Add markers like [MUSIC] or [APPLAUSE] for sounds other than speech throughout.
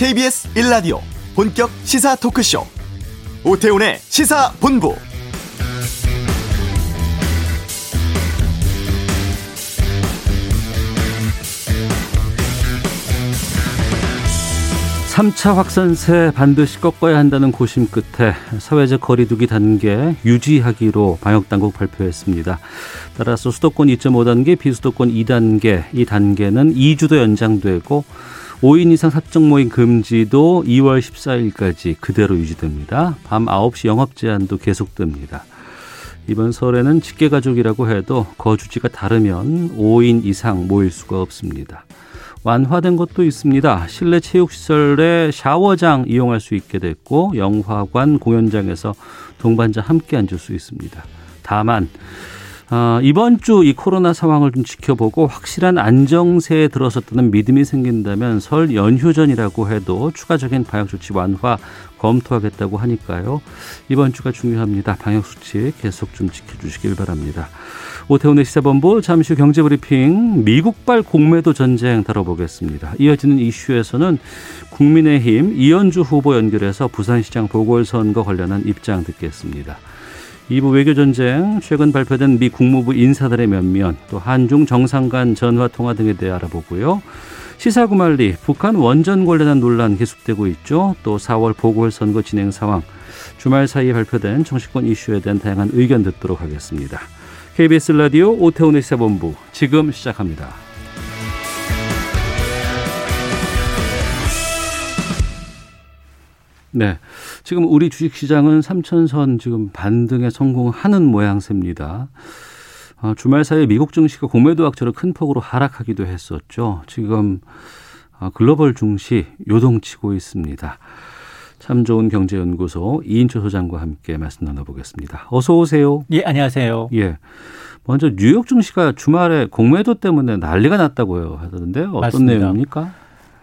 KBS 1라디오 본격 시사 토크쇼 오태훈의 시사본부 삼차 확산세 반드시 꺾어야 한다는 고심 끝에 사회적 거리두기 단계 유지하기로 방역당국 발표했습니다. 따라서 수도권 2.5단계, 비수도권 2단계, 이 단계는 2주도 연장되고 5인 이상 사적 모임 금지도 2월 14일까지 그대로 유지됩니다. 밤 9시 영업 제한도 계속됩니다. 이번 설에는 직계가족이라고 해도 거주지가 다르면 5인 이상 모일 수가 없습니다. 완화된 것도 있습니다. 실내 체육시설에 샤워장 이용할 수 있게 됐고 영화관, 공연장에서 동반자 함께 앉을 수 있습니다. 다만 어, 이번 주 이 코로나 상황을 좀 지켜보고 확실한 안정세에 들어섰다는 믿음이 생긴다면 설 연휴 전이라고 해도 추가적인 방역 조치 완화 검토하겠다고 하니까요. 이번 주가 중요합니다. 방역 수칙 계속 좀 지켜주시길 바랍니다. 오태훈의 시사본부 잠시 후 경제브리핑 미국발 공매도 전쟁 다뤄보겠습니다. 이어지는 이슈에서는 국민의힘 이현주 후보 연결해서 부산시장 보궐선거 관련한 입장 듣겠습니다. 2부 외교전쟁, 최근 발표된 미 국무부 인사들의 면면, 또 한중 정상 간 전화통화 등에 대해 알아보고요. 시사구말리, 북한 원전 관련한 논란 계속되고 있죠. 또 4월 보궐선거 진행 상황, 주말 사이에 발표된 정치권 이슈에 대한 다양한 의견 듣도록 하겠습니다. KBS 라디오 오태훈의 시사본부 지금 시작합니다. 네. 지금 우리 주식시장은 삼천선 지금 반등에 성공하는 모양새입니다. 어, 주말 사이에 미국 증시가 공매도 악재로 큰 폭으로 하락하기도 했었죠. 지금 어, 글로벌 증시 요동치고 있습니다. 참 좋은 경제연구소 이인초 소장과 함께 말씀 나눠보겠습니다. 어서 오세요. 예, 안녕하세요. 예. 먼저 뉴욕 증시가 주말에 공매도 때문에 난리가 났다고요 하던데 어떤 맞습니다. 내용입니까?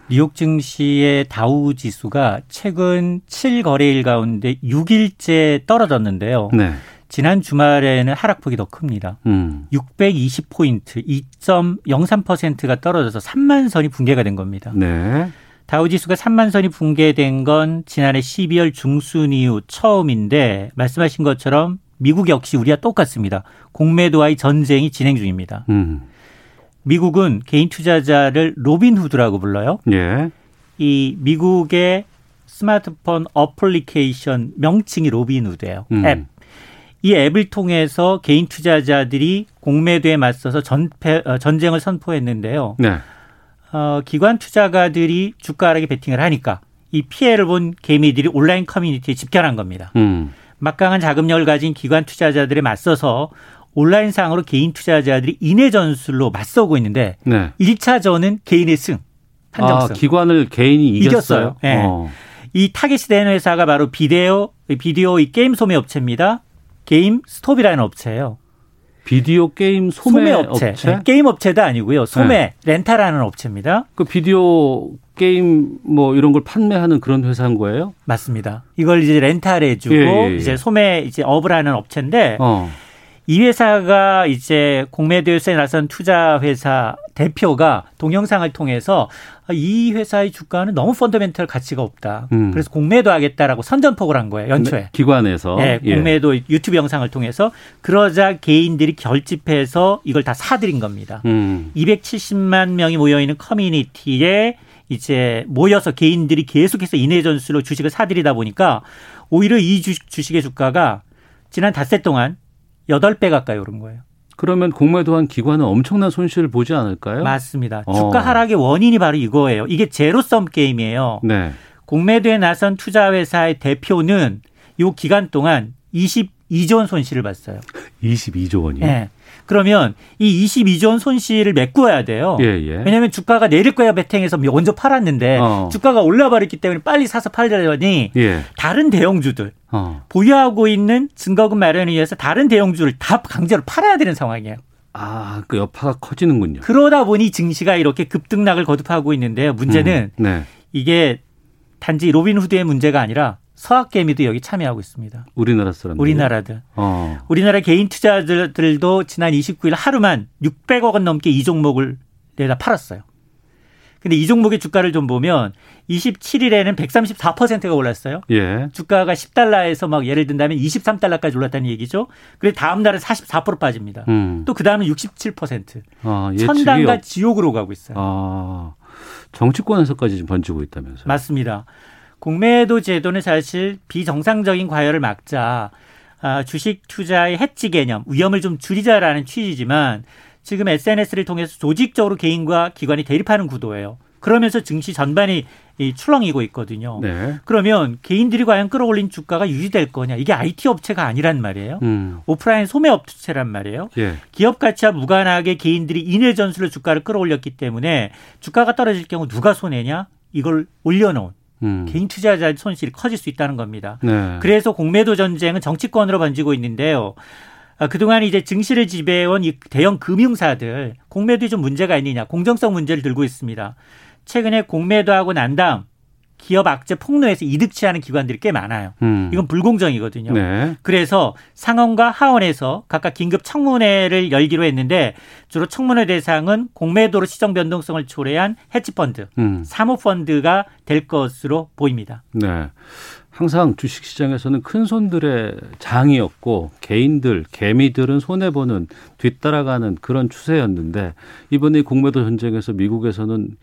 뉴욕 증시의 다우 지수가 최근 7거래일 가운데 6일째 떨어졌는데요. 네. 지난 주말에는 하락폭이 더 큽니다. 음. 620포인트, 2.03%가 떨어져서 3만 선이 붕괴가 된 겁니다. 네. 다우지수가 3만 선이 붕괴된 건 지난해 12월 중순 이후 처음인데 말씀하신 것처럼 미국 역시 우리와 똑같습니다. 공매도와의 전쟁이 진행 중입니다. 음. 미국은 개인 투자자를 로빈 후드라고 불러요. 예. 이 미국의 스마트폰 어플리케이션 명칭이 로빈 후드예요. 음. 앱. 이 앱을 통해서 개인 투자자들이 공매도에 맞서서 전패, 어, 전쟁을 선포했는데요. 네. 어, 기관 투자가들이 주가 하락에 베팅을 하니까 이 피해를 본 개미들이 온라인 커뮤니티에 집결한 겁니다. 음. 막강한 자금력을 가진 기관 투자자들에 맞서서 온라인상으로 개인 투자자들이 인해 전술로 맞서고 있는데 네. 1차전은 개인의 승. 판정승. 아, 기관을 개인이 이겼어요. 이겼어요. 네. 어. 이 타겟이 된 회사가 바로 비디오 비디오 이 게임 소매 업체입니다. 게임 스톱이라는 업체예요. 비디오 게임 소매, 소매 업체. 업체? 네, 게임 업체도 아니고요. 소매 네. 렌탈하는 업체입니다. 그 비디오 게임 뭐 이런 걸 판매하는 그런 회사인 거예요? 맞습니다. 이걸 이제 렌탈해 주고 예, 예, 예. 이제 소매 이제 업을 하는 업체인데 어. 이 회사가 이제 공매도에 나선 투자 회사 대표가 동영상을 통해서 이 회사의 주가는 너무 펀더멘털 가치가 없다. 음. 그래서 공매도 하겠다라고 선전폭을 한 거예요. 연초에. 네, 기관에서. 네, 공매도 예. 유튜브 영상을 통해서 그러자 개인들이 결집해서 이걸 다 사들인 겁니다. 음. 270만 명이 모여 있는 커뮤니티에 이제 모여서 개인들이 계속해서 인해 전수로 주식을 사들이다 보니까 오히려 이 주식의 주가가 지난 닷새 동안 여덟 배 가까이 오른 거예요. 그러면 공매도한 기관은 엄청난 손실을 보지 않을까요? 맞습니다. 어. 주가 하락의 원인이 바로 이거예요. 이게 제로섬 게임이에요. 네. 공매도에 나선 투자회사의 대표는 이 기간 동안 22조 원 손실을 봤어요. [LAUGHS] 22조 원이요? 네. 그러면 이 22조 원 손실을 메꿔야 돼요. 예, 예. 왜냐하면 주가가 내릴 거야 베팅해서 먼저 팔았는데 어. 주가가 올라버렸기 때문에 빨리 사서 팔려니 예. 다른 대형주들 어. 보유하고 있는 증거금 마련을 위해서 다른 대형주를 다 강제로 팔아야 되는 상황이에요. 아, 그 여파가 커지는군요. 그러다 보니 증시가 이렇게 급등락을 거듭하고 있는데요. 문제는 음, 네. 이게 단지 로빈후드의 문제가 아니라 서학개미도 여기 참여하고 있습니다. 우리나라 사람들. 우리나라들. 어. 우리나라 개인 투자들도 지난 29일 하루만 600억 원 넘게 이 종목을 내다 팔았어요. 근데 이 종목의 주가를 좀 보면 27일에는 134%가 올랐어요. 예. 주가가 10달러에서 막 예를 든다면 23달러까지 올랐다는 얘기죠. 그리고 다음 날은 44% 빠집니다. 음. 또그 다음은 67%. 아, 천당과 지옥으로 가고 있어요. 아, 정치권에서까지 지금 번지고 있다면서요. 맞습니다. 공매도 제도는 사실 비정상적인 과열을 막자 아, 주식 투자의 해지 개념, 위험을 좀 줄이자라는 취지지만 지금 SNS를 통해서 조직적으로 개인과 기관이 대립하는 구도예요. 그러면서 증시 전반이 출렁이고 있거든요. 네. 그러면 개인들이 과연 끌어올린 주가가 유지될 거냐? 이게 IT 업체가 아니란 말이에요. 음. 오프라인 소매 업체란 말이에요. 예. 기업 가치와 무관하게 개인들이 인해 전술로 주가를 끌어올렸기 때문에 주가가 떨어질 경우 누가 손해냐? 이걸 올려놓은 음. 개인 투자자 손실이 커질 수 있다는 겁니다. 네. 그래서 공매도 전쟁은 정치권으로 번지고 있는데요. 아, 그동안 이제 증시를 지배해온 이 대형 금융사들 공매도에 좀 문제가 있느냐 공정성 문제를 들고 있습니다. 최근에 공매도하고 난 다음 기업 악재 폭로해서 이득 취하는 기관들이 꽤 많아요. 음. 이건 불공정이거든요. 네. 그래서 상원과 하원에서 각각 긴급 청문회를 열기로 했는데 주로 청문회 대상은 공매도로 시정 변동성을 초래한 헤지펀드, 음. 사모펀드가 될 것으로 보입니다. 네. 항상 주식시장에서는 큰 손들의 장이었고 개인들, 개미들은 손해 보는 뒤따라가는 그런 추세였는데 이번에 공매도 전쟁에서 미국에서는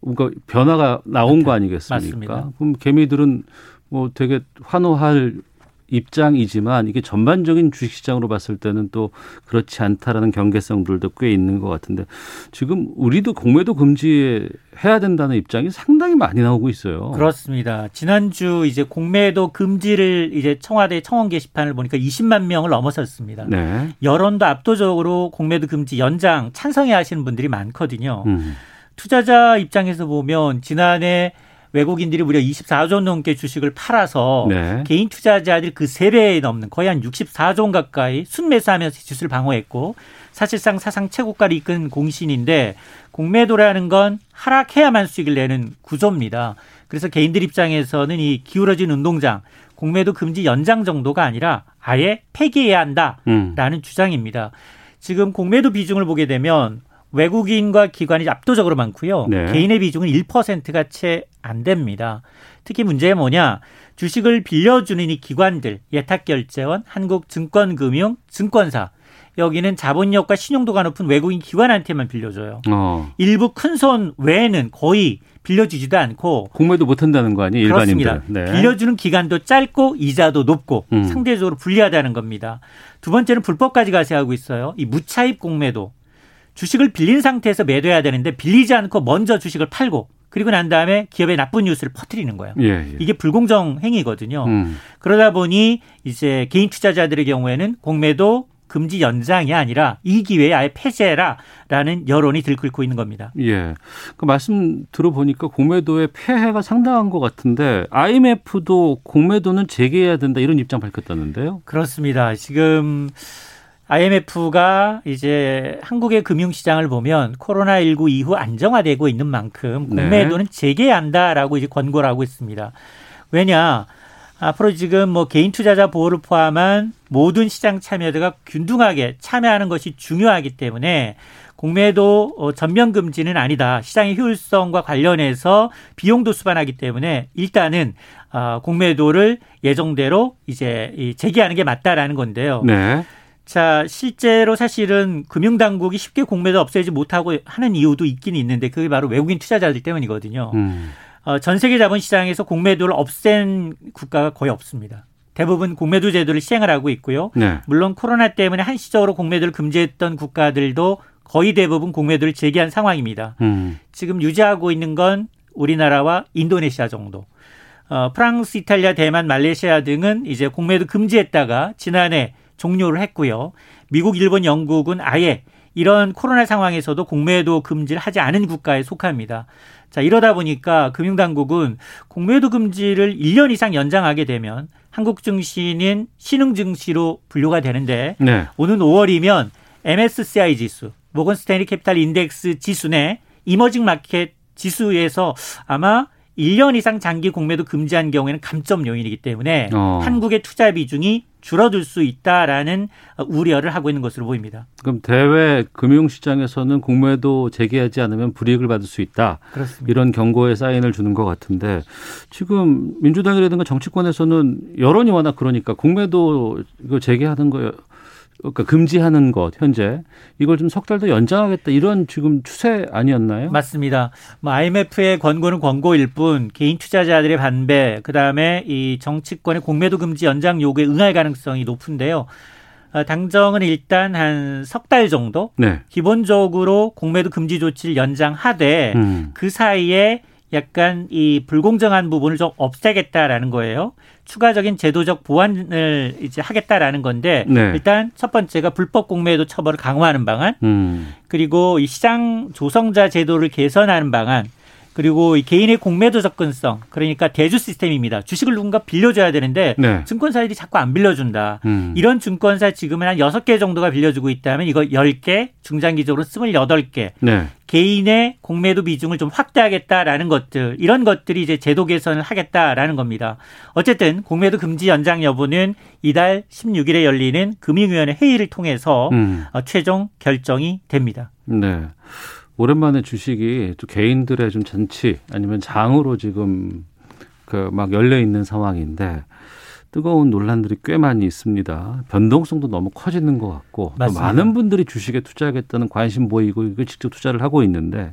뭔가 변화가 나온 거 아니겠습니까? 맞습니다. 그럼 개미들은 뭐 되게 환호할 입장이지만 이게 전반적인 주식시장으로 봤을 때는 또 그렇지 않다라는 경계성들도 꽤 있는 것 같은데 지금 우리도 공매도 금지해야 된다는 입장이 상당히 많이 나오고 있어요. 그렇습니다. 지난주 이제 공매도 금지를 이제 청와대 청원 게시판을 보니까 20만 명을 넘어섰습니다. 네. 여론도 압도적으로 공매도 금지 연장 찬성해 하시는 분들이 많거든요. 음. 투자자 입장에서 보면 지난해 외국인들이 무려 24조 넘게 주식을 팔아서 네. 개인 투자자들이 그 3배에 넘는 거의 한 64조 원 가까이 순매수하면서 지수를 방어했고 사실상 사상 최고가를 이끈 공신인데 공매도라는 건 하락해야만 수익을 내는 구조입니다. 그래서 개인들 입장에서는 이 기울어진 운동장 공매도 금지 연장 정도가 아니라 아예 폐기해야 한다라는 음. 주장입니다. 지금 공매도 비중을 보게 되면 외국인과 기관이 압도적으로 많고요. 네. 개인의 비중은 1%가 채 안 됩니다. 특히 문제가 뭐냐? 주식을 빌려주는 이 기관들, 예탁결제원, 한국증권금융, 증권사. 여기는 자본력과 신용도가 높은 외국인 기관한테만 빌려줘요. 어. 일부 큰 손 외에는 거의 빌려주지도 않고 공매도 못한다는 거 아니에요? 일반인들. 네. 빌려주는 기간도 짧고 이자도 높고 음. 상대적으로 불리하다는 겁니다. 두 번째는 불법까지 가세하고 있어요. 이 무차입 공매도. 주식을 빌린 상태에서 매도해야 되는데 빌리지 않고 먼저 주식을 팔고 그리고 난 다음에 기업의 나쁜 뉴스를 퍼뜨리는 거예요. 예, 예. 이게 불공정 행위거든요. 음. 그러다 보니 이제 개인 투자자들의 경우에는 공매도 금지 연장이 아니라 이 기회에 아예 폐쇄라라는 여론이 들끓고 있는 겁니다. 예. 그 말씀 들어보니까 공매도의 폐해가 상당한 것 같은데 IMF도 공매도는 재개해야 된다 이런 입장 밝혔다는데요. 그렇습니다. 지금 IMF가 이제 한국의 금융시장을 보면 코로나19 이후 안정화되고 있는 만큼 공매도는 네. 재개한다라고 이제 권고를 하고 있습니다. 왜냐? 앞으로 지금 뭐 개인 투자자 보호를 포함한 모든 시장 참여자가 균등하게 참여하는 것이 중요하기 때문에 공매도 어, 전면 금지는 아니다. 시장의 효율성과 관련해서 비용도 수반하기 때문에 일단은 어, 공매도를 예정대로 이제 재개하는 게 맞다라는 건데요. 네. 자, 실제로 사실은 금융당국이 쉽게 공매도 없애지 못하고 하는 이유도 있긴 있는데 그게 바로 외국인 투자자들 때문이거든요. 음. 어, 전 세계 자본시장에서 공매도를 없앤 국가가 거의 없습니다. 대부분 공매도 제도를 시행을 하고 있고요. 네. 물론 코로나 때문에 한시적으로 공매도를 금지했던 국가들도 거의 대부분 공매도를 재개한 상황입니다. 음. 지금 유지하고 있는 건 우리나라와 인도네시아 정도. 어, 프랑스, 이탈리아, 대만, 말레이시아 등은 이제 공매도 금지했다가 지난해 종료를 했고요. 미국, 일본, 영국은 아예 이런 코로나 상황에서도 공매도 금지를 하지 않은 국가에 속합니다. 자, 이러다 보니까 금융당국은 공매도 금지를 1년 이상 연장하게 되면 한국 증시는 신흥 증시로 분류가 되는데 네. 오는 5월이면 MSCI 지수, 모건 스탠리 캐피탈 인덱스 지수 내 emerging market 지수에서 아마 1년 이상 장기 공매도 금지한 경우에는 감점 요인이기 때문에 어. 한국의 투자 비중이 줄어들 수 있다라는 우려를 하고 있는 것으로 보입니다. 그럼 대외 금융시장에서는 공매도 재개하지 않으면 불이익을 받을 수 있다. 그렇습니다. 이런 경고의 사인을 주는 것 같은데 지금 민주당이라든가 정치권에서는 여론이 워낙 그러니까 공매도 이거 재개하는 거 그러니까 금지하는 것 현재 이걸 좀 석 달 더 연장하겠다 이런 지금 추세 아니었나요? 맞습니다. 뭐 IMF의 권고는 권고일 뿐 개인 투자자들의 반배 그다음에 이 정치권의 공매도 금지 연장 요구에 응할 가능성이 높은데요. 어, 당정은 일단 한 석 달 정도 네. 기본적으로 공매도 금지 조치를 연장하되 음. 그 사이에 약간 이 불공정한 부분을 좀 없애겠다라는 거예요. 추가적인 제도적 보완을 이제 하겠다라는 건데 네. 일단 첫 번째가 불법 공매도 처벌을 강화하는 방안, 음. 그리고 이 시장 조성자 제도를 개선하는 방안, 그리고 이 개인의 공매도 접근성 그러니까 대주 시스템입니다. 주식을 누군가 빌려줘야 되는데 네. 증권사들이 자꾸 안 빌려준다. 음. 이런 증권사 지금은 한 여섯 개 정도가 빌려주고 있다면 이거 열개 중장기적으로 스물여덟 개 네. 개인의 공매도 비중을 좀 확대하겠다라는 것들 이런 것들이 이제 제도 개선을 하겠다라는 겁니다. 어쨌든 공매도 금지 연장 여부는 이달 16일에 열리는 금융위원회 회의를 통해서 음. 어, 최종 결정이 됩니다. 네. 오랜만에 주식이 또 개인들의 좀 잔치 아니면 장으로 지금 그 막 열려 있는 상황인데 뜨거운 논란들이 꽤 많이 있습니다. 변동성도 너무 커지는 것 같고 또 많은 분들이 주식에 투자하겠다는 관심 보이고 이거 직접 투자를 하고 있는데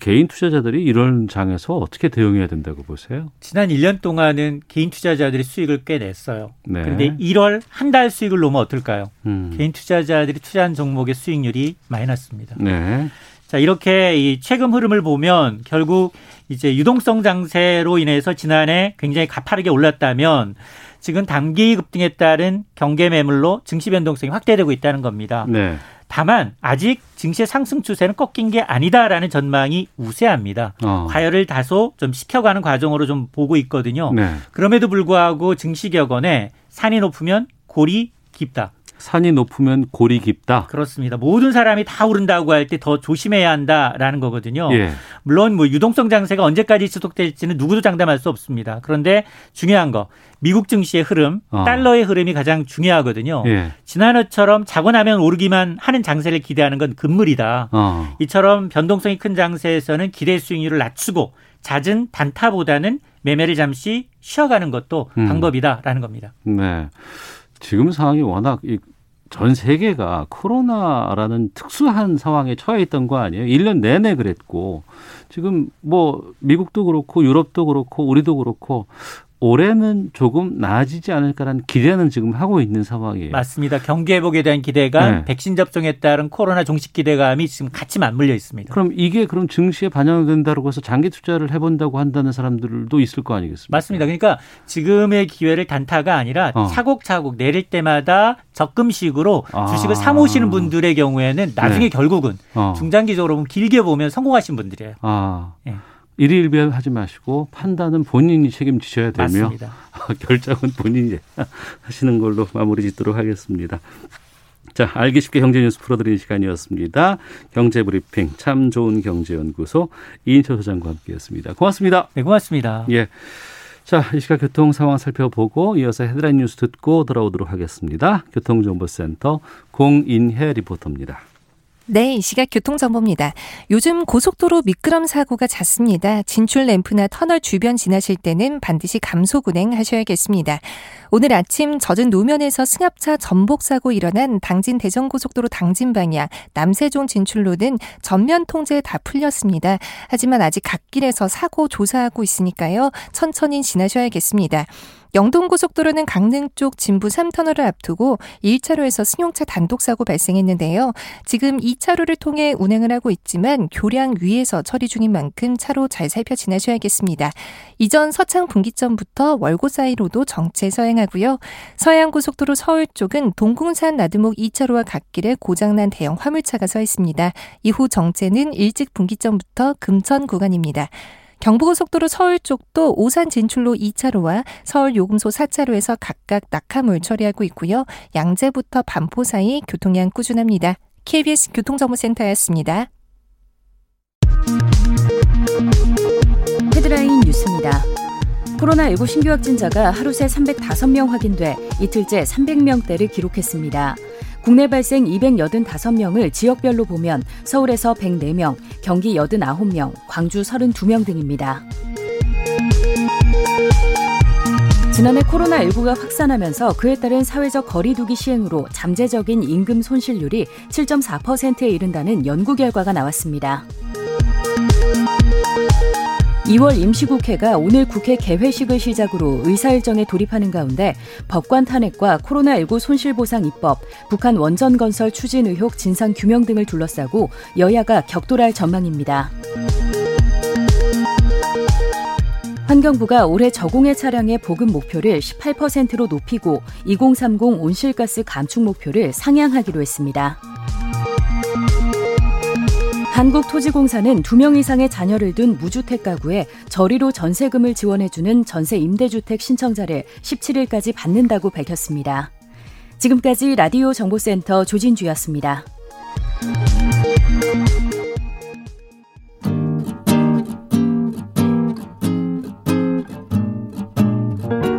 개인 투자자들이 이런 장에서 어떻게 대응해야 된다고 보세요? 지난 1년 동안은 개인 투자자들이 수익을 꽤 냈어요. 네. 그런데 1월 한 달 수익을 놓으면 어떨까요? 음. 개인 투자자들이 투자한 종목의 수익률이 마이너스입니다. 네. 자, 이렇게 이 최근 흐름을 보면 결국 이제 유동성 장세로 인해서 지난해 굉장히 가파르게 올랐다면 지금 단기 급등에 따른 경계 매물로 증시 변동성이 확대되고 있다는 겁니다. 네. 다만 아직 증시의 상승 추세는 꺾인 게 아니다라는 전망이 우세합니다. 어. 과열을 다소 좀 식혀가는 과정으로 좀 보고 있거든요. 네. 그럼에도 불구하고 증시 격언에 산이 높으면 골이 깊다. 산이 높으면 골이 깊다. 그렇습니다. 모든 사람이 다 오른다고 할 때 더 조심해야 한다라는 거거든요. 예. 물론 뭐 유동성 장세가 언제까지 지속될지는 누구도 장담할 수 없습니다. 그런데 중요한 거 미국 증시의 흐름, 어. 달러의 흐름이 가장 중요하거든요. 예. 지난해처럼 자고 나면 오르기만 하는 장세를 기대하는 건 금물이다. 어. 이처럼 변동성이 큰 장세에서는 기대 수익률을 낮추고 잦은 단타보다는 매매를 잠시 쉬어가는 것도 음. 방법이다라는 겁니다. 네. 지금 상황이 워낙 전 세계가 코로나라는 특수한 상황에 처해 있던 거 아니에요? 1년 내내 그랬고 지금 뭐 미국도 그렇고 유럽도 그렇고 우리도 그렇고 올해는 조금 나아지지 않을까라는 기대는 지금 하고 있는 상황이에요. 맞습니다. 경기 회복에 대한 기대감, 네. 백신 접종에 따른 코로나 종식 기대감이 지금 같이 맞물려 있습니다. 그럼 이게 그럼 증시에 반영된다고 해서 장기 투자를 해본다고 한다는 사람들도 있을 거 아니겠습니까? 맞습니다. 그러니까 지금의 기회를 단타가 아니라 어. 차곡차곡 내릴 때마다 적금식으로 아. 주식을 사모시는 분들의 경우에는 나중에 네. 결국은 어. 중장기적으로 보면 길게 보면 성공하신 분들이에요. 아. 네. 일일비하지 마시고 판단은 본인이 책임지셔야 되며 [LAUGHS] 결정은 본인이 [LAUGHS] 하시는 걸로 마무리 짓도록 하겠습니다. 자, 알기 쉽게 경제 뉴스 풀어드리는 시간이었습니다. 경제 브리핑 참 좋은 경제연구소 이인철 소장과 함께했습니다. 고맙습니다. 네, 고맙습니다. 예. 자, 이 시각 교통 상황 살펴보고 이어서 헤드라인 뉴스 듣고 돌아오도록 하겠습니다. 교통정보센터 공인혜 리포터입니다. 네, 이 시각 교통정보입니다. 요즘 고속도로 미끄럼 사고가 잦습니다. 진출 램프나 터널 주변 지나실 때는 반드시 감속 운행하셔야겠습니다. 오늘 아침 젖은 노면에서 승합차 전복 사고 일어난 당진 대전고속도로 당진 방향 남세종 진출로는 전면 통제 다 풀렸습니다. 하지만 아직 갓길에서 사고 조사하고 있으니까요. 천천히 지나셔야겠습니다. 영동고속도로는 강릉 쪽 진부 3터널을 앞두고 1차로에서 승용차 단독 사고 발생했는데요. 지금 2차로를 통해 운행을 하고 있지만 교량 위에서 처리 중인 만큼 차로 잘 살펴 지나셔야겠습니다. 이전 서창 분기점부터 월고 사이로도 정체 서행하고요. 서해안고속도로 서울 쪽은 동궁산 나드목 2차로와 갓길에 고장난 대형 화물차가 서 있습니다. 이후 정체는 일찍 분기점부터 금천 구간입니다. 경부고속도로 서울 쪽도 오산 진출로 2차로와 서울 요금소 4차로에서 각각 낙하물 처리하고 있고요. 양재부터 반포 사이 교통량 꾸준합니다. KBS 교통정보센터였습니다. 헤드라인 뉴스입니다. 코로나19 신규 확진자가 하루 새 305명 확인돼 이틀째 300명대를 기록했습니다. 국내 발생 285명을 지역별로 보면 서울에서 104명, 경기 89명, 광주 32명 등입니다. 지난해 코로나19가 확산하면서 그에 따른 사회적 거리두기 시행으로 잠재적인 임금 손실률이 7.4%에 이른다는 연구 결과가 나왔습니다. 2월 임시국회가 오늘 국회 개회식을 시작으로 의사일정에 돌입하는 가운데 법관 탄핵과 코로나19 손실보상 입법, 북한 원전 건설 추진 의혹 진상 규명 등을 둘러싸고 여야가 격돌할 전망입니다. 환경부가 올해 저공해 차량의 보급 목표를 18%로 높이고 2030 온실가스 감축 목표를 상향하기로 했습니다. 한국토지공사는 2명 이상의 자녀를 둔 무주택 가구에 저리로 전세금을 지원해주는 전세 임대주택 신청자를 17일까지 받는다고 밝혔습니다. 지금까지 라디오 정보센터 조진주였습니다.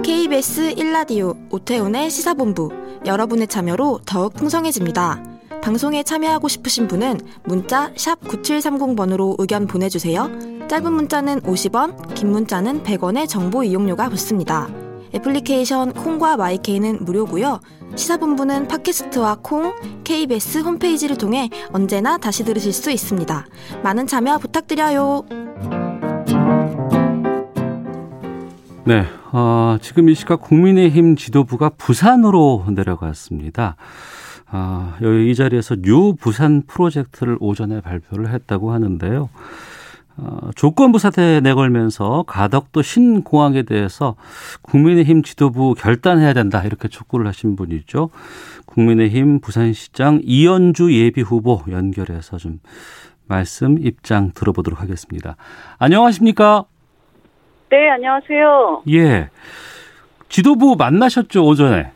KBS 1라디오 오태훈의 시사본부 여러분의 참여로 더욱 풍성해집니다. 방송에 참여하고 싶으신 분은 문자 9730번으로 의견 보내주세요. 짧은 문자는 50원, 긴 문자는 100원의 정보 이용료가 붙습니다. 애플리케이션 콩과 마이케이는 무료고요. 시사본부는 팟캐스트와 콩, KBS 홈페이지를 통해 언제나 다시 들으실 수 있습니다. 많은 참여 부탁드려요. 네, 어, 지금 이 시각 국민의힘 지도부가 부산으로 내려갔습니다. 아, 여기 이 자리에서 뉴 부산 프로젝트를 오전에 발표를 했다고 하는데요. 어, 조건부 사퇴 내걸면서 가덕도 신공항에 대해서 국민의힘 지도부 결단해야 된다 이렇게 촉구를 하신 분이죠. 국민의힘 부산시장 이언주 예비 후보 연결해서 좀 말씀 입장 들어보도록 하겠습니다. 안녕하십니까? 네, 안녕하세요. 예. 지도부 만나셨죠, 오전에?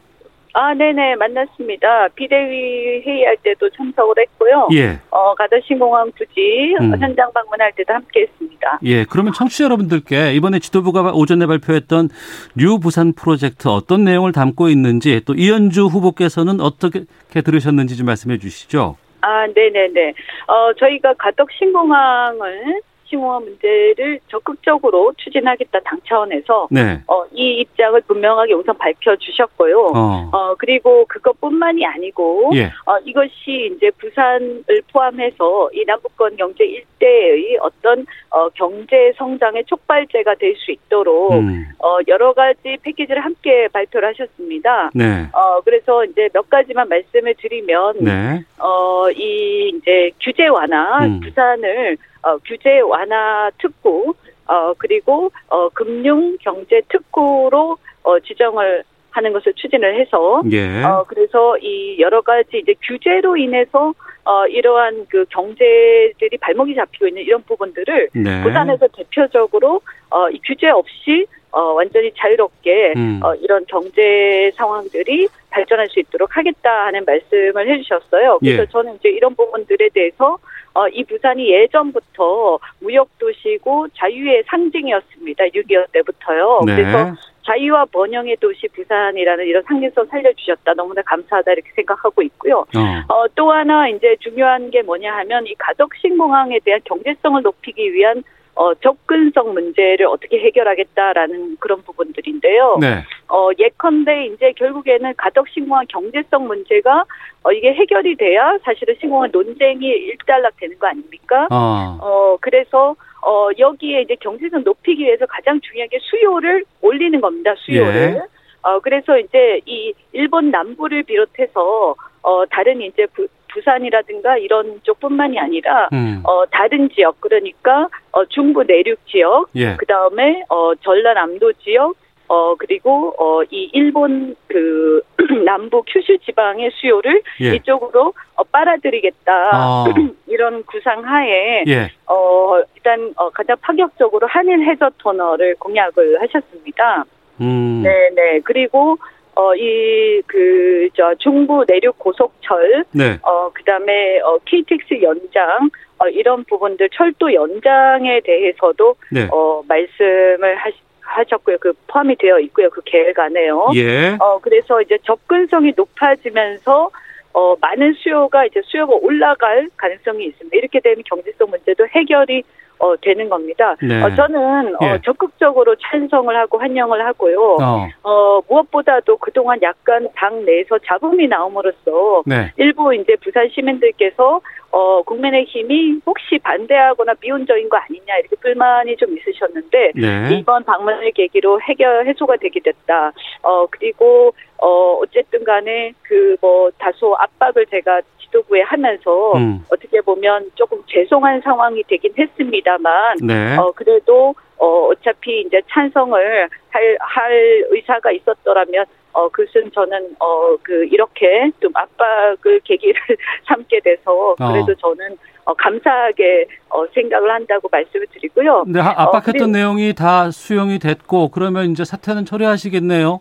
아, 네네, 만났습니다. 비대위 회의할 때도 참석을 했고요. 예. 어, 가덕 신공항 부지 음. 현장 방문할 때도 함께 했습니다. 예, 그러면 청취자 여러분들께 이번에 지도부가 오전에 발표했던 New 부산 프로젝트 어떤 내용을 담고 있는지 또 이언주 후보께서는 어떻게 들으셨는지 좀 말씀해 주시죠. 아, 네네네. 어, 저희가 가덕 신공항을 싱호화 문제를 적극적으로 추진하겠다 당 차원에서 네. 어, 이 입장을 분명하게 우선 밝혀 주셨고요. 어. 어. 그리고 그것뿐만이 아니고 예. 어, 이것이 이제 부산을 포함해서 이 남북권 경제 일대의 어떤 어, 경제 성장의 촉발제가 될 수 있도록 음. 어, 여러 가지 패키지를 함께 발표를 하셨습니다. 네. 어, 그래서 이제 몇 가지만 말씀을 드리면 네. 어, 이 이제 규제 완화 음. 부산을 어, 규제 완화 특구 어, 그리고 어, 금융 경제 특구로 어, 지정을 하는 것을 추진을 해서 예. 어, 그래서 이 여러 가지 이제 규제로 인해서 어, 이러한 그 경제들이 발목이 잡히고 있는 이런 부분들을 네. 부산에서 대표적으로 어, 이 규제 없이 어, 완전히 자유롭게 음. 어, 이런 경제 상황들이 발전할 수 있도록 하겠다 하는 말씀을 해주셨어요. 그래서 예. 저는 이제 이런 부분들에 대해서 어, 이 부산이 예전부터 무역도시고 자유의 상징이었습니다. 6.25 때부터요. 네. 그래서 자유와 번영의 도시 부산이라는 이런 상징성 살려주셨다. 너무나 감사하다 이렇게 생각하고 있고요. 어. 어, 또 하나 이제 중요한 게 뭐냐 하면 이 가덕신공항에 대한 경제성을 높이기 위한 어, 접근성 문제를 어떻게 해결하겠다라는 그런 부분들인데요. 네. 어, 예컨대 이제 결국에는 가덕 신공항 경제성 문제가 어, 이게 해결이 돼야 사실은 신공항 논쟁이 일단락 되는 거 아닙니까? 어. 어, 그래서 어, 여기에 이제 경제성 높이기 위해서 가장 중요한 게 수요를 올리는 겁니다. 수요를. 예. 어, 그래서 이제 이 일본 남부를 비롯해서 어, 다른 이제 부, 부산이라든가 이런 쪽뿐만이 아니라 음. 어 다른 지역 그러니까 어 중부 내륙 지역 예. 그 다음에 어 전라남도 지역 어 그리고 어 이 일본 그 [CLEARS THROAT] 남부 큐슈 지방의 수요를 예. 이쪽으로 어 빨아들이겠다 아. [CLEARS THROAT] 이런 구상하에 예. 어 일단 어 가장 파격적으로 한일 해저 터널을 공약을 하셨습니다. 음. 네네 그리고 어, 이, 그, 저, 중부 내륙 고속철, 네. 어, 그 다음에, 어, KTX 연장, 어, 이런 부분들, 철도 연장에 대해서도, 네. 어, 말씀을 하시, 하셨고요. 그 포함이 되어 있고요. 그 계획 안에요. 예. 어, 그래서 이제 접근성이 높아지면서, 어, 많은 수요가 이제 수요가 올라갈 가능성이 있습니다. 이렇게 되면 경제성 문제도 해결이 어, 되는 겁니다. 네. 어, 저는 어, 예. 어, 적극적으로 찬성을 하고 환영을 하고요. 어. 어. 무엇보다도 그동안 약간 당 내에서 잡음이 나옴으로써 네. 일부 이제 부산 시민들께서 어, 국민의힘이 혹시 반대하거나 미온적인 거 아니냐 이렇게 불만이 좀 있으셨는데 네. 이번 방문을 계기로 해결 해소가 되게 됐다. 어 그리고 어 어쨌든 간에 그 뭐 다소 압박을 제가 지도부에 하면서 음. 어떻게 보면 조금 죄송한 상황이 되긴 했습니다만 네. 어 그래도 어 어차피 이제 찬성을 할 할 의사가 있었더라면 어, 그것은 저는, 어, 그, 이렇게 좀 압박을 계기를 [LAUGHS] 삼게 돼서, 그래도 어. 저는, 어, 감사하게, 어, 생각을 한다고 말씀을 드리고요. 네, 압박했던 어, 내용이 다 수용이 됐고, 그러면 이제 사퇴는 처리하시겠네요?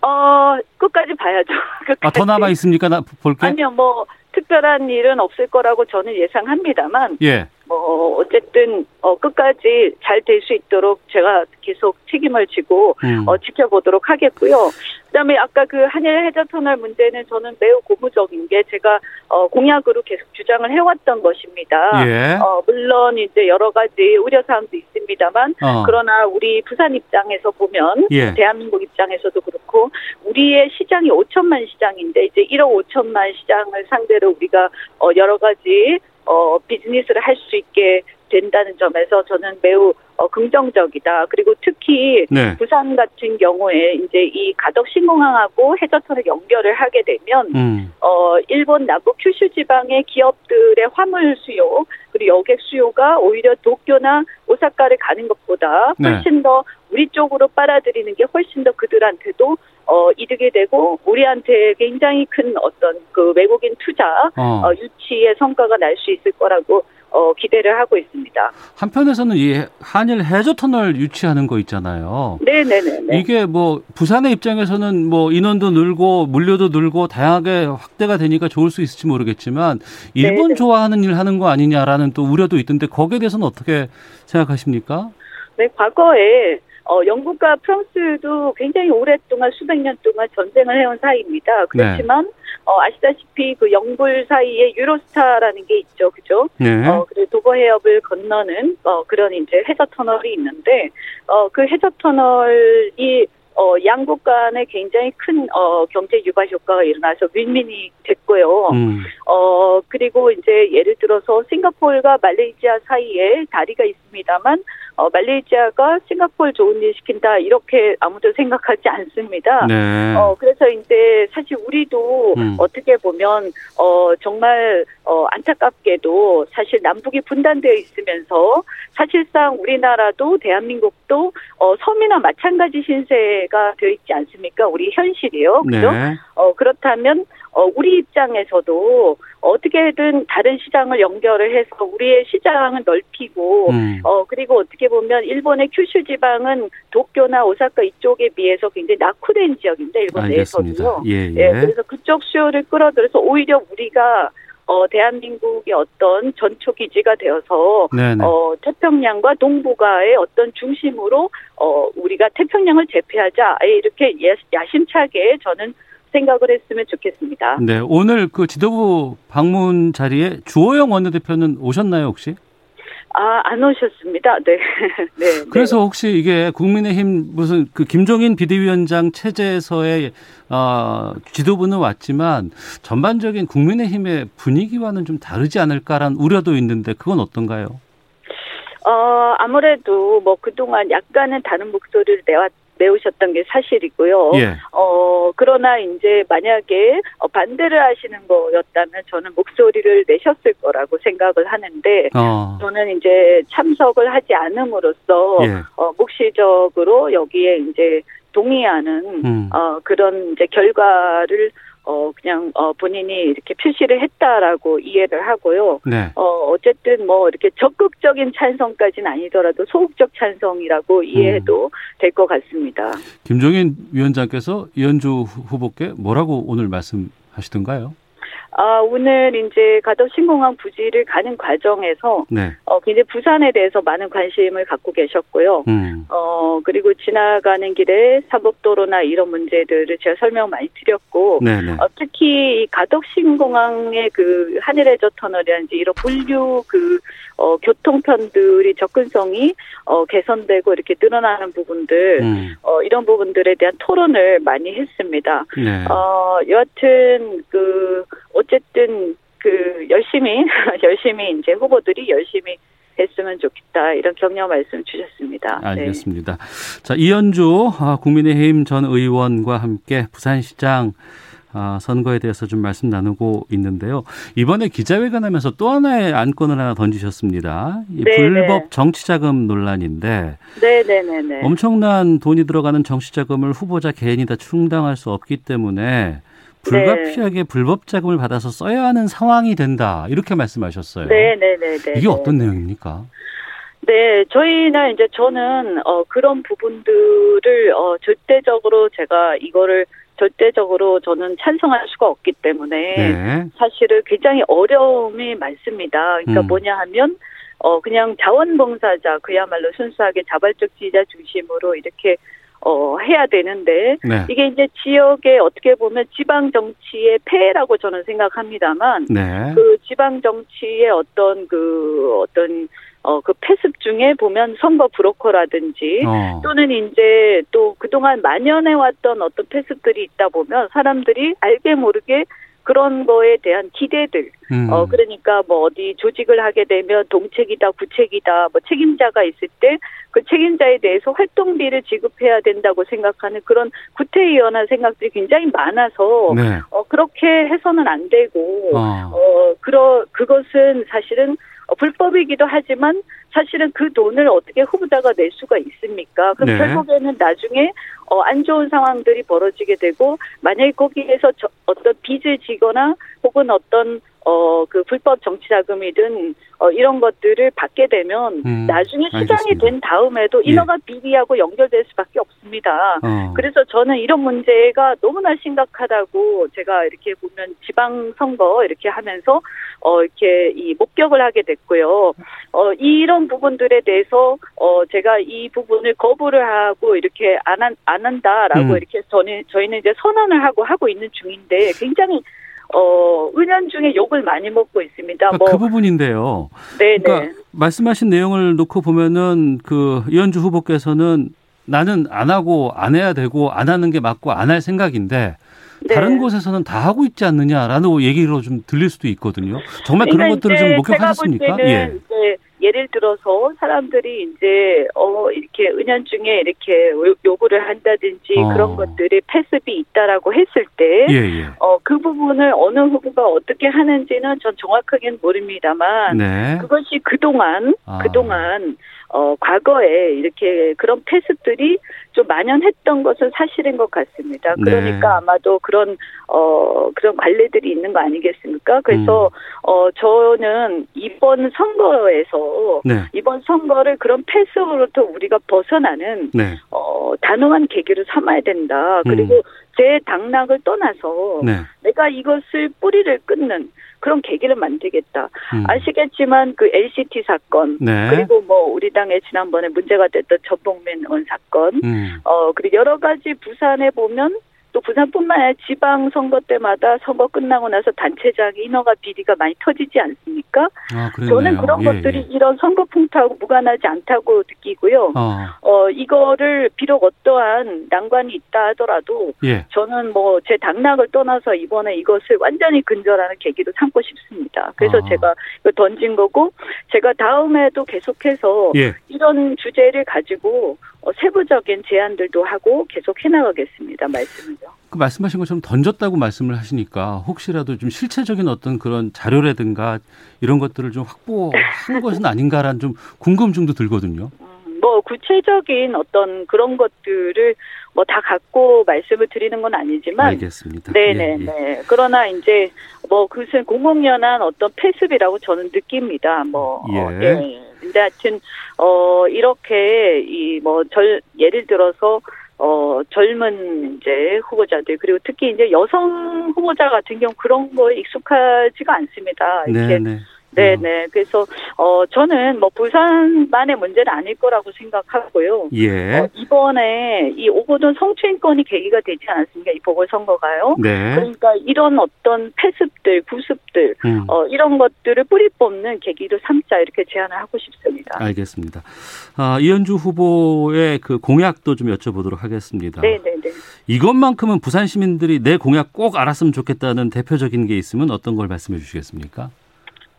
어, 끝까지 봐야죠. [LAUGHS] 끝까지. 아, 더 남아 있습니까? 나 볼게. 아니요, 뭐, 특별한 일은 없을 거라고 저는 예상합니다만. 예. 뭐 어쨌든 어 끝까지 잘 될 수 있도록 제가 계속 책임을 지고 음. 어 지켜보도록 하겠고요. 그 다음에 아까 그 한일 해저 터널 문제는 저는 매우 고무적인 게 제가 어 공약으로 계속 주장을 해왔던 것입니다. 예. 어 물론 이제 여러 가지 우려 사항도 있습니다만 어. 그러나 우리 부산 입장에서 보면 예. 대한민국 입장에서도 그렇고 우리의 시장이 5천만 시장인데 이제 1억 5천만 시장을 상대로 우리가 어 여러 가지 어, 비즈니스를 할 수 있게 된다는 점에서 저는 매우 어, 긍정적이다. 그리고 특히 네. 부산 같은 경우에 이제 이 가덕 신공항하고 해저터를 연결을 하게 되면 음. 어 일본 남북 큐슈 지방의 기업들의 화물 수요 그리고 여객 수요가 오히려 도쿄나 오사카를 가는 것보다 네. 훨씬 네. 더 우리 쪽으로 빨아들이는 게 훨씬 더 그들한테도 어, 이득이 되고 우리한테 굉장히 큰 어떤 그 외국인 투자 어. 어 유치의 성과가 날 수 있을 거라고 어, 기대를 하고 있습니다. 한편에서는 이 한일 해저 터널 유치하는 거 있잖아요. 네네네. 이게 뭐 부산의 입장에서는 뭐 인원도 늘고 물류도 늘고 다양하게 확대가 되니까 좋을 수 있을지 모르겠지만 일본 네네. 좋아하는 일 하는 거 아니냐라는 또 우려도 있던데 거기에 대해서는 어떻게 생각하십니까? 네, 과거에 어, 영국과 프랑스도 굉장히 오랫동안 수백 년 동안 전쟁을 해온 사이입니다. 그렇지만 네. 어, 아시다시피 그 영불 사이에 유로스타라는 게 있죠, 그죠? 네. 어, 그리고 도버 해협을 건너는 어, 그런 이제 해저 터널이 있는데 어, 그 해저 터널이 어, 양국 간에 굉장히 큰, 어, 경제 유발 효과가 일어나서 윈윈이 됐고요. 음. 어, 그리고 이제 예를 들어서 싱가포르가 말레이시아 사이에 다리가 있습니다만, 어, 말레이시아가 싱가포르 좋은 일 시킨다, 이렇게 아무도 생각하지 않습니다. 네. 어, 그래서 이제 사실 우리도 음. 어떻게 보면, 어, 정말, 어, 안타깝게도 사실 남북이 분단되어 있으면서 사실상 우리나라도 대한민국도, 어, 섬이나 마찬가지 신세 문제가 되어 있지 않습니까? 우리 현실이요. 그죠? 네. 어, 그렇다면, 어, 우리 입장에서도 어떻게든 다른 시장을 연결을 해서 우리의 시장을 넓히고, 음. 어, 그리고 어떻게 보면 일본의 큐슈 지방은 도쿄나 오사카 이쪽에 비해서 굉장히 낙후된 지역인데, 일본 내에서도요. 예, 예. 예, 그래서 그쪽 수요를 끌어들여서 오히려 우리가 어, 대한민국의 어떤 전초 기지가 되어서 네네. 어, 태평양과 동북아의 어떤 중심으로 어, 우리가 태평양을 제패하자 이렇게 야심차게 저는 생각을 했으면 좋겠습니다. 네, 오늘 그 지도부 방문 자리에 주호영 원내대표는 오셨나요 혹시? 아, 안 오셨습니다. [LAUGHS] 네. 네. 그래서 네. 혹시 이게 국민의힘 무슨 그 김종인 비대위원장 체제에서의 어, 지도부는 왔지만 전반적인 국민의힘의 분위기와는 좀 다르지 않을까라는 우려도 있는데 그건 어떤가요? 어, 아무래도 뭐 그동안 약간은 다른 목소리를 내왔 내오셨던 게 사실이고요. 예. 어, 그러나 이제 만약에 어, 반대를 하시는 거였다면 저는 목소리를 내셨을 거라고 생각을 하는데 어. 저는 이제 참석을 하지 않음으로써 예. 어, 묵시적으로 여기에 이제 동의하는 음. 어, 그런 이제 결과를 어 그냥 어 본인이 이렇게 표시를 했다라고 이해를 하고요. 네. 어 어쨌든 뭐 이렇게 적극적인 찬성까지는 아니더라도 소극적 찬성이라고 이해해도 음. 될것 같습니다. 김종인 위원장께서 이현주 후보께 뭐라고 오늘 말씀하시던가요? 아, 오늘 이제 가덕 신공항 부지를 가는 과정에서 네. 어, 굉장히 부산에 대해서 많은 관심을 갖고 계셨고요. 음. 어, 그리고 지나가는 길에 사법도로나 이런 문제들을 제가 설명 많이 드렸고 어, 특히 이 가덕 신공항의 그 하늘해저 터널이라든지 이런 분류 그 어, 교통편들이 접근성이 어, 개선되고 이렇게 늘어나는 부분들 음. 어, 이런 부분들에 대한 토론을 많이 했습니다. 네. 어, 여하튼 그 어쨌든 그 열심히 [LAUGHS] 열심히 이제 후보들이 열심히 했으면 좋겠다 이런 격려 말씀 주셨습니다. 네. 알겠습니다. 네. 자 이현주 아, 국민의힘 전 의원과 함께 부산시장 아, 선거에 대해서 좀 말씀 나누고 있는데요. 이번에 기자회견 하면서 또 하나의 안건을 하나 던지셨습니다. 이 네, 불법 정치자금 논란인데, 네네네. 엄청난 돈이 들어가는 정치자금을 후보자 개인이 다 충당할 수 없기 때문에 불가피하게 네. 불법 자금을 받아서 써야 하는 상황이 된다 이렇게 말씀하셨어요. 네네네. 이게 어떤 내용입니까? 네, 저희는 이제 저는 어 그런 부분들을 어 절대적으로 제가 이거를 절대적으로 저는 찬성할 수가 없기 때문에 네. 사실은 굉장히 어려움이 많습니다. 그러니까 음. 뭐냐 하면 어 그냥 자원봉사자 그야말로 순수하게 자발적 지자 중심으로 이렇게 어 해야 되는데 네. 이게 이제 지역에 어떻게 보면 지방 정치의 폐해라고 저는 생각합니다만 네. 그 지방 정치의 어떤 그 어떤 어, 그 패습 중에 보면 선거 브로커라든지 어. 또는 이제 또 그동안 만연해 왔던 어떤 패습들이 있다 보면 사람들이 알게 모르게 그런 거에 대한 기대들, 음. 어, 그러니까 뭐 어디 조직을 하게 되면 동책이다, 구책이다, 뭐 책임자가 있을 때 그 책임자에 대해서 활동비를 지급해야 된다고 생각하는 그런 구태의연한 생각들이 굉장히 많아서, 네. 어, 그렇게 해서는 안 되고, 어. 어, 그러, 그것은 사실은 어, 불법이기도 하지만 사실은 그 돈을 어떻게 후보자가 낼 수가 있습니까? 그럼 네. 결국에는 나중에 어, 안 좋은 상황들이 벌어지게 되고 만약에 거기에서 저, 어떤 빚을 지거나 혹은 어떤 어, 그 불법 정치 자금이든 어, 이런 것들을 받게 되면 음, 나중에 시장이. 된 다음에도 예. 인허가 비리하고 연결될 수밖에 없습니다. 어. 그래서 저는 이런 문제가 너무나 심각하다고 제가 이렇게 보면 지방 선거 이렇게 하면서 어 이렇게 이 목격을 하게 됐고요. 어 이런 부분들에 대해서 어 제가 이 부분을 거부를 하고 이렇게 안, 한, 안 한다라고 음. 이렇게 저는 저희는 이제 선언을 하고 하고 있는 중인데 굉장히 어, 은연중에 욕을 많이 먹고 있습니다. 그러니까 그 부분인데요. 네네. 그러니까 말씀하신 내용을 놓고 보면은 그 이현주 후보께서는 나는 안 하고 안 해야 되고 안 하는 게 맞고 안 할 생각인데 네. 다른 곳에서는 다 하고 있지 않느냐라는 얘기로 좀 들릴 수도 있거든요. 정말 그런 그러니까 것들을 좀 목격하셨습니까? 예. 이제 예를 들어서 사람들이 이제 어 이렇게 은연중에 이렇게 요- 요구를 한다든지 어. 그런 것들이 패습이 있다라고 했을 때 예, 예. 어, 그 부분을 어느 후보가 어떻게 하는지는 전 정확하게는 모릅니다만 네. 그것이 그동안 아. 그동안 어 과거에 이렇게 그런 패습들이 좀 만연했던 것은 사실인 것 같습니다. 네. 그러니까 아마도 그런 어 그런 관례들이 있는 거 아니겠습니까? 그래서 어 저는 이번 선거에서 네. 이번 선거를 그런 패습으로부터 우리가 벗어나는 네. 어 단호한 계기로 삼아야 된다. 그리고 제 당락을 떠나서 음. 네. 내가 이것을 뿌리를 끊는 그런 계기를 만들겠다. 음. 아시겠지만 그 LCT 사건 네. 그리고 뭐 우리 당의 지난번에 문제가 됐던 전복민 의원 사건 음. 어 그리고 여러 가지 부산에 보면 또 부산뿐만 아니라 지방 선거 때마다 선거 끝나고 나서 단체장 인허가 비리가 많이 터지지 않습니까? 아. 저는 그런 예, 것들이 예. 이런 선거 풍토하고 무관하지 않다고 느끼고요. 어. 어, 이거를 비록 어떠한 난관이 있다 하더라도 예. 저는 뭐 제 당락을 떠나서 이번에 이것을 완전히 근절하는 계기로 삼고 싶습니다. 그래서 아. 제가 던진 거고 제가 다음에도 계속해서 예. 이런 주제를 가지고 어, 세부적인 제안들도 하고 계속 해나가겠습니다. 말씀을요. 그 말씀하신 것처럼 던졌다고 말씀을 하시니까 혹시라도 좀 실체적인 어떤 그런 자료라든가 이런 것들을 좀 확보한 [LAUGHS] 것은 아닌가라는 좀 궁금증도 들거든요. 음, 뭐 구체적인 어떤 그런 것들을 뭐 다 갖고 말씀을 드리는 건 아니지만 알겠습니다. 네네네. 예, 예. 그러나 이제 뭐 그것은 공공연한 어떤 패습이라고 저는 느낍니다. 뭐 예. 어, 예. 근데 하여튼 어 이렇게 이 뭐 절 예를 들어서 어, 젊은 이제 후보자들 그리고 특히 이제 여성 후보자 같은 경우 그런 거에 익숙하지가 않습니다. 이렇게 네네. 네 네. 그래서 어 저는 뭐 부산만의 문제는 아닐 거라고 생각하고요. 예. 어, 이번에 이 오거돈 성추행건이 계기가 되지 않았습니까? 이 보궐선거가요. 네. 그러니까 이런 어떤 패습들, 구습들, 음. 어 이런 것들을 뿌리 뽑는 계기로 삼자 이렇게 제안을 하고 싶습니다. 알겠습니다. 아, 이현주 후보의 그 공약도 좀 여쭤보도록 하겠습니다. 네 네 네. 이것만큼은 부산 시민들이 내 공약 꼭 알았으면 좋겠다는 대표적인 게 있으면 어떤 걸 말씀해 주시겠습니까?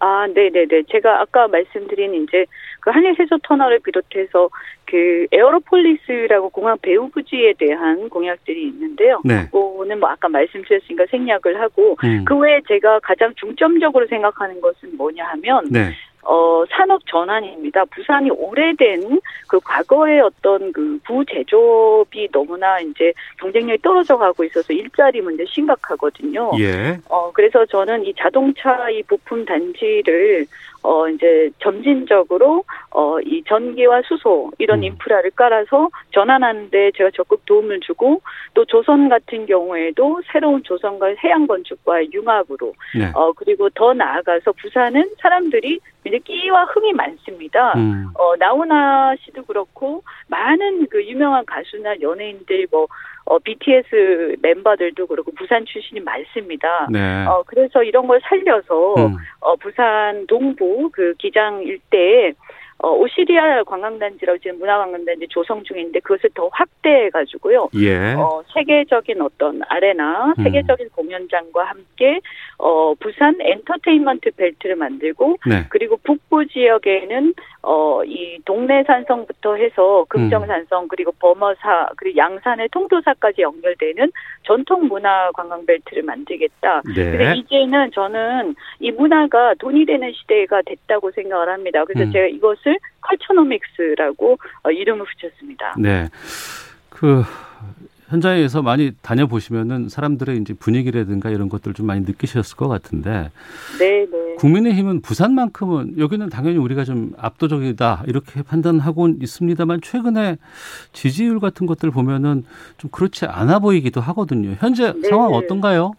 아, 네네네. 제가 아까 말씀드린 이제 그 한일 해소 터널을 비롯해서 그 에어로폴리스라고 공항 배후 부지에 대한 공약들이 있는데요. 네. 그거는 뭐 아까 말씀드렸으니까 생략을 하고 음. 그 외에 제가 가장 중점적으로 생각하는 것은 뭐냐 하면 네. 어, 산업 전환입니다. 부산이 오래된 그 과거의 어떤 그 부제조업이 너무나 이제 경쟁력이 떨어져 가고 있어서 일자리 문제 심각하거든요. 예. 어, 그래서 저는 이 자동차 이 부품 단지를 어, 이제 점진적으로, 어, 이 전기와 수소, 이런 음. 인프라를 깔아서 전환하는데 제가 적극 도움을 주고, 또 조선 같은 경우에도 새로운 조선과 해양 건축과의 융합으로, 네. 어, 그리고 더 나아가서 부산은 사람들이 이제 끼와 흥이 많습니다. 음. 어, 나훈아 씨도 그렇고, 많은 그 유명한 가수나 연예인들 뭐, 어, BTS 멤버들도 그렇고 부산 출신이 많습니다. 네. 어, 그래서 이런 걸 살려서 음. 어, 부산 동부 그 기장 일대에 어, 오시리아 관광단지라고 지금 문화관광단지 조성 중인데 그것을 더 확대해 가지고요. 예. 어, 세계적인 어떤 아레나, 음. 세계적인 공연장과 함께 어, 부산 엔터테인먼트 벨트를 만들고 네. 그리고 북부 지역에는 어, 이 동네 산성부터 해서 금정산성 음. 그리고 범어사 그리고 양산의 통도사까지 연결되는 전통 문화 관광 벨트를 만들겠다. 네. 근데 이제는 저는 이 문화가 돈이 되는 시대가 됐다고 생각을 합니다. 그래서 음. 제가 이것 을 컬처노믹스라고 어, 이름을 붙였습니다. 네. 그 현장에서 많이 다녀보시면은 사람들의 이제 분위기라든가 이런 것들 좀 많이 느끼셨을 것 같은데. 네, 네. 국민의힘은 부산만큼은 여기는 당연히 우리가 좀 압도적이다 이렇게 판단하고 있습니다만 최근에 지지율 같은 것들 보면은 좀 그렇지 않아 보이기도 하거든요. 현재 네. 상황 어떤가요?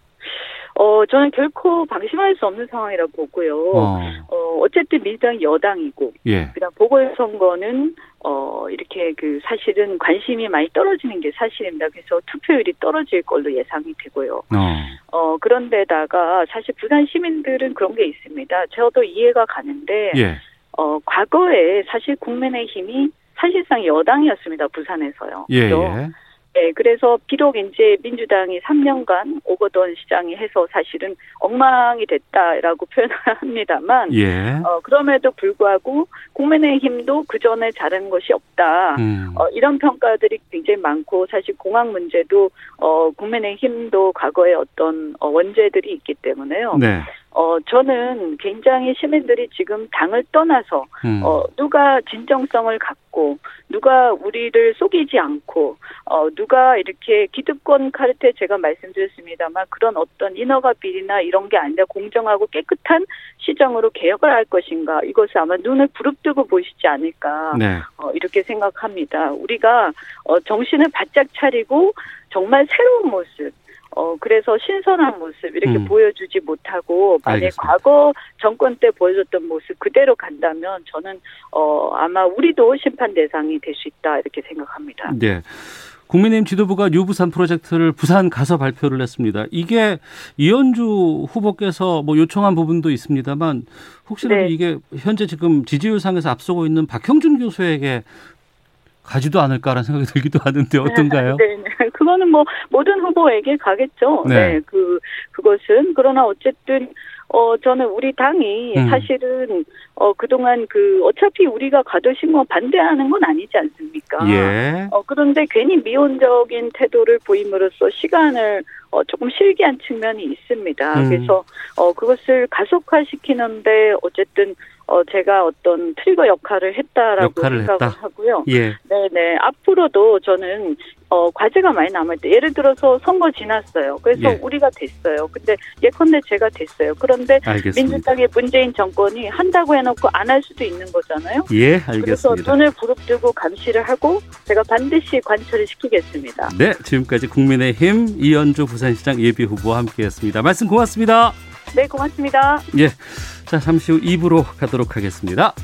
어, 저는 결코 방심할 수 없는 상황이라 보고요. 어. 어, 어쨌든 민주당이 여당이고, 예. 그다음 보궐선거는 어, 이렇게 그 사실은 관심이 많이 떨어지는 게 사실입니다. 그래서 투표율이 떨어질 걸로 예상이 되고요. 어. 어, 그런데다가 사실 부산 시민들은 그런 게 있습니다. 저도 이해가 가는데, 예. 어, 과거에 사실 국민의힘이 사실상 여당이었습니다. 부산에서요. 예. 예. 네, 그래서 비록 이제 민주당이 3년간 오거돈 시장이 해서 사실은 엉망이 됐다라고 [LAUGHS] 표현을 합니다만, 예. 어, 그럼에도 불구하고 국민의힘도 그 전에 잘한 것이 없다. 음. 어, 이런 평가들이 굉장히 많고 사실 공항 문제도 어, 국민의힘도 과거에 어떤 어, 원죄들이 있기 때문에요. 네. 어, 저는 굉장히 시민들이 지금 당을 떠나서, 음. 어, 누가 진정성을 갖고, 누가 우리를 속이지 않고, 어, 누가 이렇게 기득권 카르텔 제가 말씀드렸습니다만 그런 어떤 인허가 비리나 이런 게 아니라 공정하고 깨끗한 시정으로 개혁을 할 것인가. 이것을 아마 눈을 부릅뜨고 보시지 않을까. 네. 어, 이렇게 생각합니다. 우리가, 어, 정신을 바짝 차리고 정말 새로운 모습, 어, 그래서 신선한 모습 이렇게 음. 보여주지 못하고 만약. 과거 정권 때 보여줬던 모습 그대로 간다면 저는 어, 아마 우리도 심판 대상이 될 수 있다 이렇게 생각합니다. 네. 국민의힘 지도부가 뉴부산 프로젝트를 부산 가서 발표를 했습니다. 이게 이현주 후보께서 뭐 요청한 부분도 있습니다만 혹시라도 네. 이게 현재 지금 지지율상에서 앞서고 있는 박형준 교수에게 가지도 않을까라는 생각이 들기도 하는데 어떤가요? 네, 네. 그거는 뭐 모든 후보에게 가겠죠. 네. 네. 그 그것은 그러나 어쨌든 어 저는 우리 당이 음. 사실은 어 그동안 그 어차피 우리가 가도신 뭐 반대하는 건 아니지 않습니까? 예. 어, 그런데 괜히 미온적인 태도를 보임으로써 시간을 어, 조금 실기한 측면이 있습니다. 음. 그래서 어, 그것을 가속화시키는데 어쨌든 어 제가 어떤 트리거 역할을 했다라고 역할을 생각을 했다. 하고요. 예. 네네 앞으로도 저는 어 과제가 많이 남을 때 예를 들어서 선거 지났어요. 그래서 예. 우리가 됐어요. 근데 예컨대 제가 됐어요. 그런데 알겠습니다. 민주당의 문재인 정권이 한다고 해놓고 안 할 수도 있는 거잖아요. 예, 알겠습니다. 그래서 눈을 부릅뜨고 감시를 하고 제가 반드시 관철을 시키겠습니다. 네, 지금까지 국민의힘 이현주 부산시장 예비 후보와 함께했습니다. 말씀 고맙습니다. 네, 고맙습니다. 예. 자, 잠시 후 2부로 가도록 하겠습니다.